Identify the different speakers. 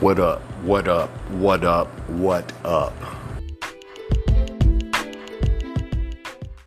Speaker 1: What up? What up? What up? What up?